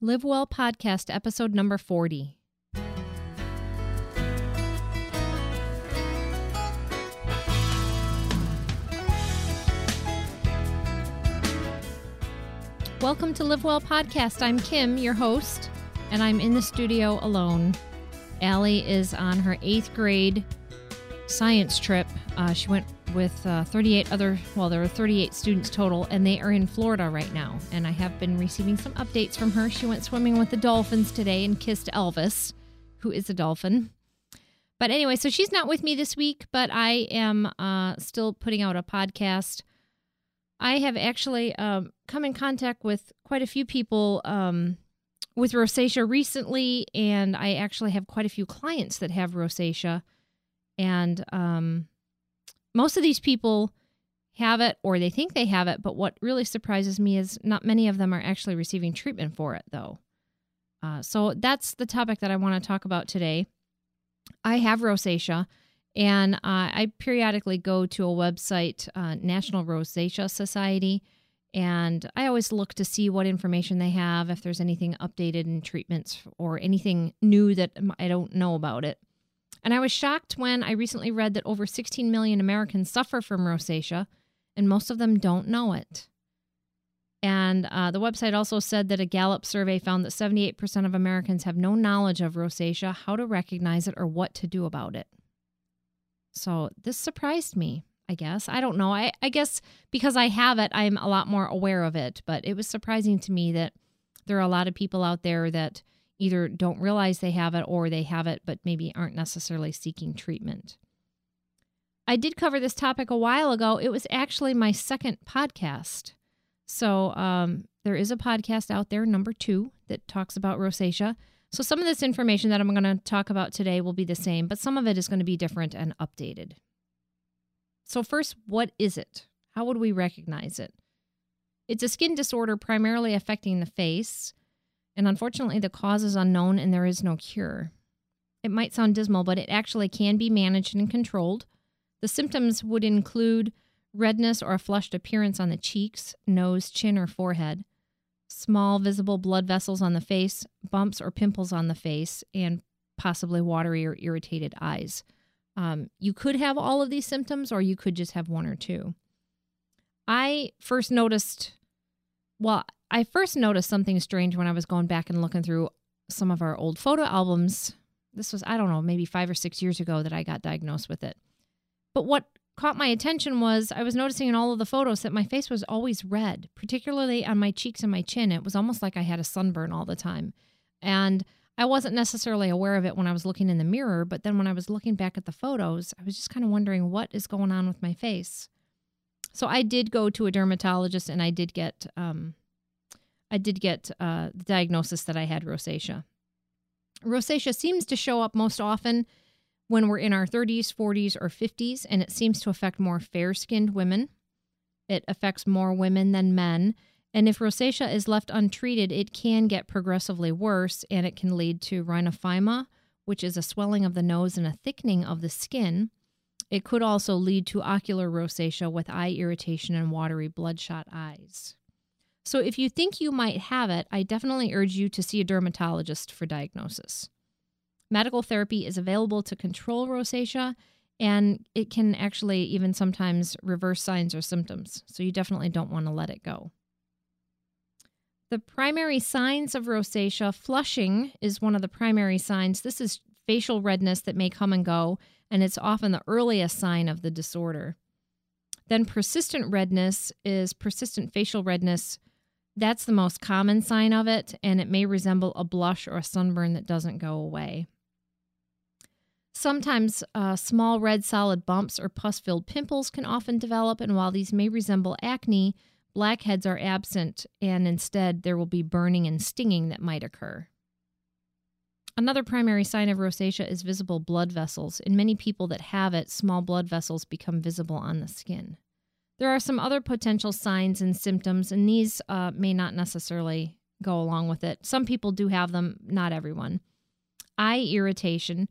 Live Well Podcast, episode number 40. Welcome to Live Well Podcast. I'm Kim, your host, and I'm in the studio alone. Allie is on her eighth grade science trip. Uh, she went with uh, 38 other, well, there are 38 students total, and they are in Florida right now. And I have been receiving some updates from her. She went swimming with the dolphins today and kissed Elvis, who is a dolphin. But anyway, so she's not with me this week, but I am uh, still putting out a podcast. I have actually um, come in contact with quite a few people um, with rosacea recently, and I actually have quite a few clients that have rosacea. And um, most of these people have it or they think they have it, but what really surprises me is not many of them are actually receiving treatment for it, though. Uh, so that's the topic that I want to talk about today. I have rosacea, and uh, I periodically go to a website, uh, National Rosacea Society, and I always look to see what information they have, if there's anything updated in treatments or anything new that I don't know about it. And I was shocked when I recently read that over 16 million Americans suffer from rosacea, and most of them don't know it. And uh, the website also said that a Gallup survey found that 78% of Americans have no knowledge of rosacea, how to recognize it, or what to do about it. So this surprised me, I guess. I don't know. I, I guess because I have it, I'm a lot more aware of it. But it was surprising to me that there are a lot of people out there that either don't realize they have it or they have it but maybe aren't necessarily seeking treatment. I did cover this topic a while ago. It was actually my second podcast. So um, there is a podcast out there, number two, that talks about rosacea. So some of this information that I'm going to talk about today will be the same, but some of it is going to be different and updated. So, first, what is it? How would we recognize it? It's a skin disorder primarily affecting the face. And unfortunately, the cause is unknown and there is no cure. It might sound dismal, but it actually can be managed and controlled. The symptoms would include redness or a flushed appearance on the cheeks, nose, chin, or forehead, small visible blood vessels on the face, bumps or pimples on the face, and possibly watery or irritated eyes. Um, you could have all of these symptoms, or you could just have one or two. I first noticed, well, I first noticed something strange when I was going back and looking through some of our old photo albums. This was, I don't know, maybe five or six years ago that I got diagnosed with it. But what caught my attention was I was noticing in all of the photos that my face was always red, particularly on my cheeks and my chin. It was almost like I had a sunburn all the time. And I wasn't necessarily aware of it when I was looking in the mirror, but then when I was looking back at the photos, I was just kind of wondering what is going on with my face. So I did go to a dermatologist and I did get um, I did get uh, the diagnosis that I had rosacea. Rosacea seems to show up most often when we're in our 30s, 40s, or 50s, and it seems to affect more fair skinned women. It affects more women than men. And if rosacea is left untreated, it can get progressively worse and it can lead to rhinophyma, which is a swelling of the nose and a thickening of the skin. It could also lead to ocular rosacea with eye irritation and watery bloodshot eyes. So if you think you might have it, I definitely urge you to see a dermatologist for diagnosis. Medical therapy is available to control rosacea, and it can actually even sometimes reverse signs or symptoms. So you definitely don't want to let it go. The primary signs of rosacea, flushing is one of the primary signs. This is facial redness that may come and go, and it's often the earliest sign of the disorder. Then persistent redness is persistent facial redness that's the most common sign of it, and it may resemble a blush or a sunburn that doesn't go away. Sometimes uh, small red solid bumps or pus filled pimples can often develop, and while these may resemble acne, blackheads are absent, and instead there will be burning and stinging that might occur. Another primary sign of rosacea is visible blood vessels. In many people that have it, small blood vessels become visible on the skin. There are some other potential signs and symptoms, and these uh, may not necessarily go along with it. Some people do have them, not everyone. Eye irritation.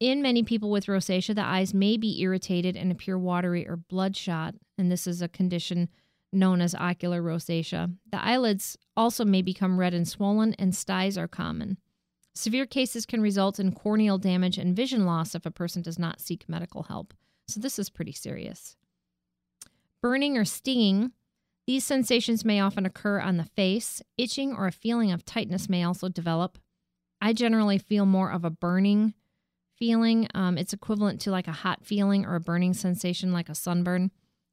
In many people with rosacea, the eyes may be irritated and appear watery or bloodshot, and this is a condition known as ocular rosacea. The eyelids also may become red and swollen, and styes are common. Severe cases can result in corneal damage and vision loss if a person does not seek medical help. So, this is pretty serious. Burning or stinging. These sensations may often occur on the face. Itching or a feeling of tightness may also develop. I generally feel more of a burning feeling. Um, it's equivalent to like a hot feeling or a burning sensation, like a sunburn.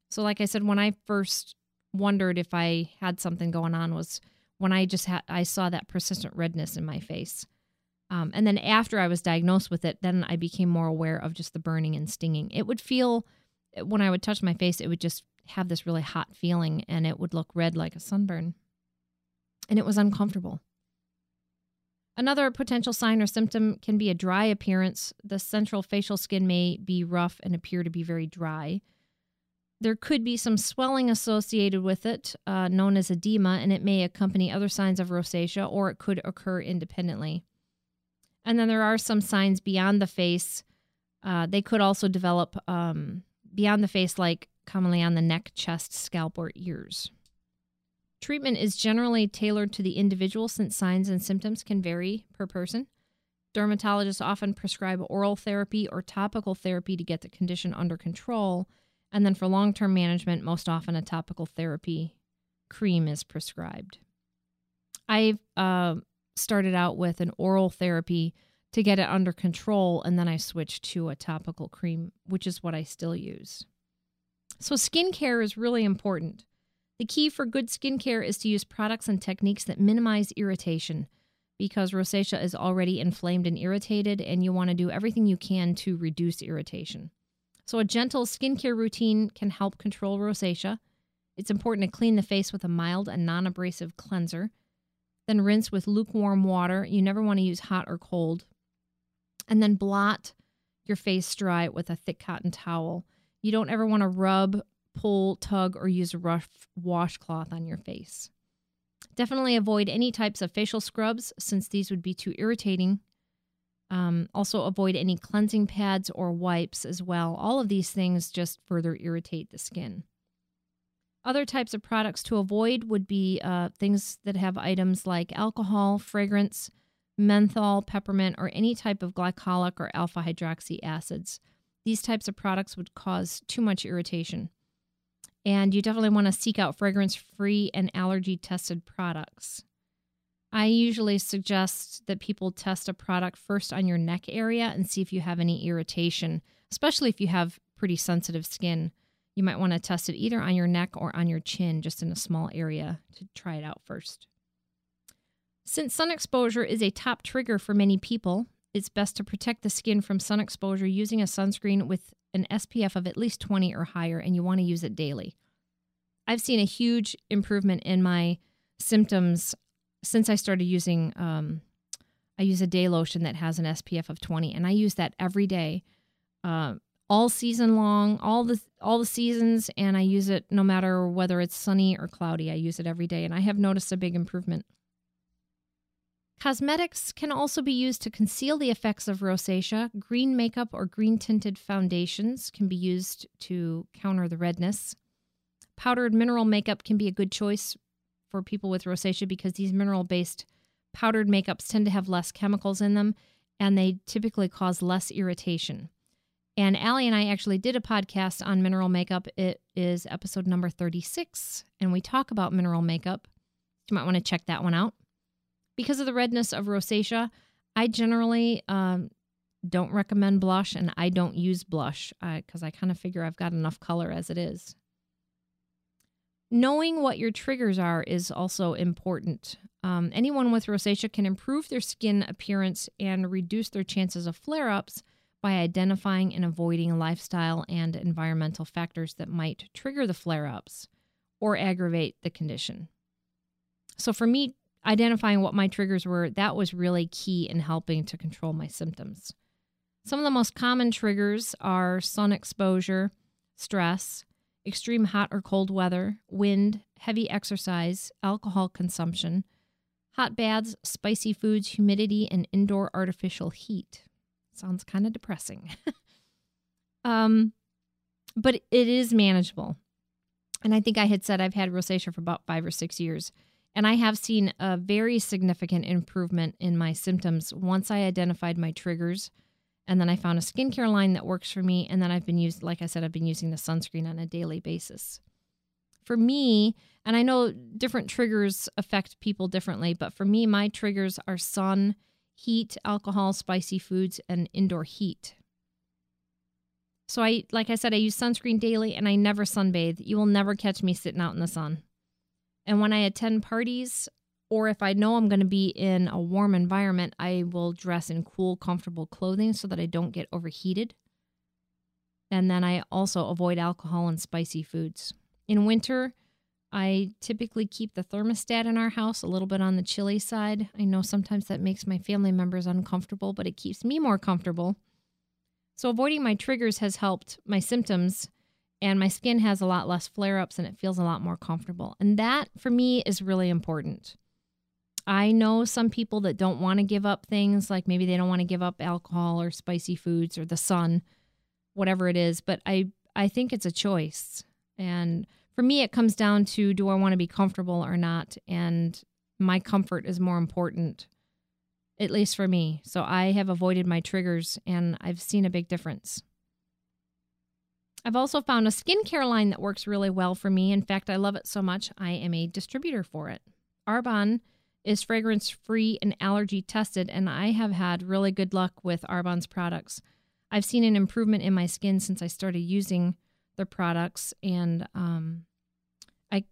So, like I said, when I first wondered if I had something going on, was when I just had I saw that persistent redness in my face. Um, and then after I was diagnosed with it, then I became more aware of just the burning and stinging. It would feel when I would touch my face, it would just have this really hot feeling, and it would look red like a sunburn, and it was uncomfortable. Another potential sign or symptom can be a dry appearance. The central facial skin may be rough and appear to be very dry. There could be some swelling associated with it, uh, known as edema, and it may accompany other signs of rosacea or it could occur independently. And then there are some signs beyond the face. Uh, they could also develop um, beyond the face, like commonly on the neck, chest, scalp, or ears. Treatment is generally tailored to the individual since signs and symptoms can vary per person. Dermatologists often prescribe oral therapy or topical therapy to get the condition under control. And then for long term management, most often a topical therapy cream is prescribed. I uh, started out with an oral therapy to get it under control, and then I switched to a topical cream, which is what I still use. So, skincare is really important. The key for good skincare is to use products and techniques that minimize irritation because rosacea is already inflamed and irritated, and you want to do everything you can to reduce irritation. So, a gentle skincare routine can help control rosacea. It's important to clean the face with a mild and non abrasive cleanser. Then rinse with lukewarm water. You never want to use hot or cold. And then blot your face dry with a thick cotton towel. You don't ever want to rub pull, tug, or use a rough washcloth on your face. Definitely avoid any types of facial scrubs since these would be too irritating. Um, also, avoid any cleansing pads or wipes as well. All of these things just further irritate the skin. Other types of products to avoid would be uh, things that have items like alcohol, fragrance, menthol, peppermint, or any type of glycolic or alpha hydroxy acids. These types of products would cause too much irritation and you definitely want to seek out fragrance free and allergy tested products. I usually suggest that people test a product first on your neck area and see if you have any irritation, especially if you have pretty sensitive skin. You might want to test it either on your neck or on your chin, just in a small area to try it out first. Since sun exposure is a top trigger for many people, it's best to protect the skin from sun exposure using a sunscreen with an SPF of at least 20 or higher, and you want to use it daily. I've seen a huge improvement in my symptoms since I started using. Um, I use a day lotion that has an SPF of 20, and I use that every day, uh, all season long, all the all the seasons, and I use it no matter whether it's sunny or cloudy. I use it every day, and I have noticed a big improvement. Cosmetics can also be used to conceal the effects of rosacea. Green makeup or green tinted foundations can be used to counter the redness. Powdered mineral makeup can be a good choice for people with rosacea because these mineral based powdered makeups tend to have less chemicals in them and they typically cause less irritation. And Allie and I actually did a podcast on mineral makeup. It is episode number 36, and we talk about mineral makeup. You might want to check that one out because of the redness of rosacea, I generally um, don't recommend blush and I don't use blush because uh, I kind of figure I've got enough color as it is. Knowing what your triggers are is also important. Um, anyone with rosacea can improve their skin appearance and reduce their chances of flare ups by identifying and avoiding lifestyle and environmental factors that might trigger the flare ups or aggravate the condition. So, for me, identifying what my triggers were, that was really key in helping to control my symptoms. Some of the most common triggers are sun exposure, stress, extreme hot or cold weather, wind, heavy exercise, alcohol consumption, hot baths, spicy foods, humidity, and indoor artificial heat. Sounds kind of depressing. um, but it is manageable. And I think I had said I've had rosacea for about five or six years. And I have seen a very significant improvement in my symptoms once I identified my triggers. And then I found a skincare line that works for me. And then I've been using, like I said, I've been using the sunscreen on a daily basis. For me, and I know different triggers affect people differently, but for me, my triggers are sun, heat, alcohol, spicy foods, and indoor heat. So I like I said I use sunscreen daily and I never sunbathe. You will never catch me sitting out in the sun. And when I attend parties or if I know I'm going to be in a warm environment, I will dress in cool, comfortable clothing so that I don't get overheated. And then I also avoid alcohol and spicy foods. In winter, I typically keep the thermostat in our house a little bit on the chilly side. I know sometimes that makes my family members uncomfortable, but it keeps me more comfortable. So, avoiding my triggers has helped my symptoms, and my skin has a lot less flare ups and it feels a lot more comfortable. And that, for me, is really important. I know some people that don't want to give up things, like maybe they don't want to give up alcohol or spicy foods or the sun, whatever it is, but I, I think it's a choice. And for me, it comes down to do I want to be comfortable or not? And my comfort is more important, at least for me. So I have avoided my triggers and I've seen a big difference. I've also found a skincare line that works really well for me. In fact, I love it so much, I am a distributor for it. Arbonne is fragrance free and allergy tested, and I have had really good luck with Arbonne's products. I've seen an improvement in my skin since I started using their products, and um, I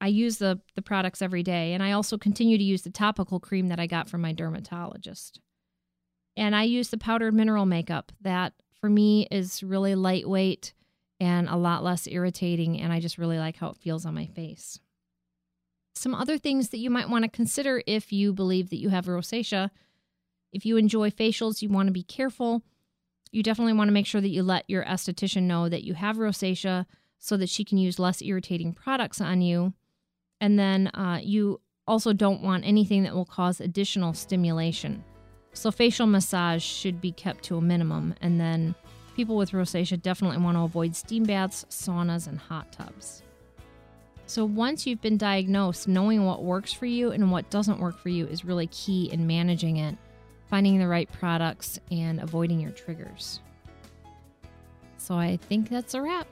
I use the the products every day, and I also continue to use the topical cream that I got from my dermatologist. And I use the powdered mineral makeup that for me is really lightweight and a lot less irritating, and I just really like how it feels on my face. Some other things that you might want to consider if you believe that you have rosacea. If you enjoy facials, you want to be careful you definitely want to make sure that you let your esthetician know that you have rosacea so that she can use less irritating products on you. And then uh, you also don't want anything that will cause additional stimulation. So, facial massage should be kept to a minimum. And then people with rosacea definitely want to avoid steam baths, saunas, and hot tubs. So, once you've been diagnosed, knowing what works for you and what doesn't work for you is really key in managing it finding the right products, and avoiding your triggers. So I think that's a wrap.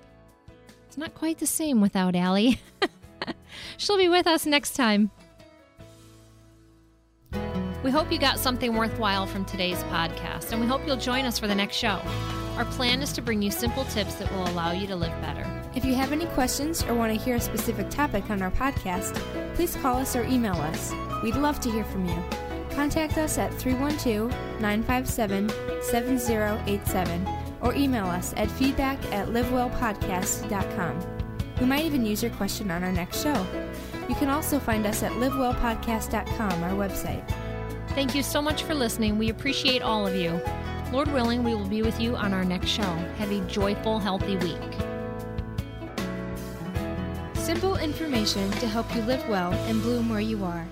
It's not quite the same without Allie. She'll be with us next time. We hope you got something worthwhile from today's podcast, and we hope you'll join us for the next show. Our plan is to bring you simple tips that will allow you to live better. If you have any questions or want to hear a specific topic on our podcast, please call us or email us. We'd love to hear from you. Contact us at 312 957 7087 or email us at feedback at livewellpodcast.com. We might even use your question on our next show. You can also find us at livewellpodcast.com, our website. Thank you so much for listening. We appreciate all of you. Lord willing, we will be with you on our next show. Have a joyful, healthy week. Simple information to help you live well and bloom where you are.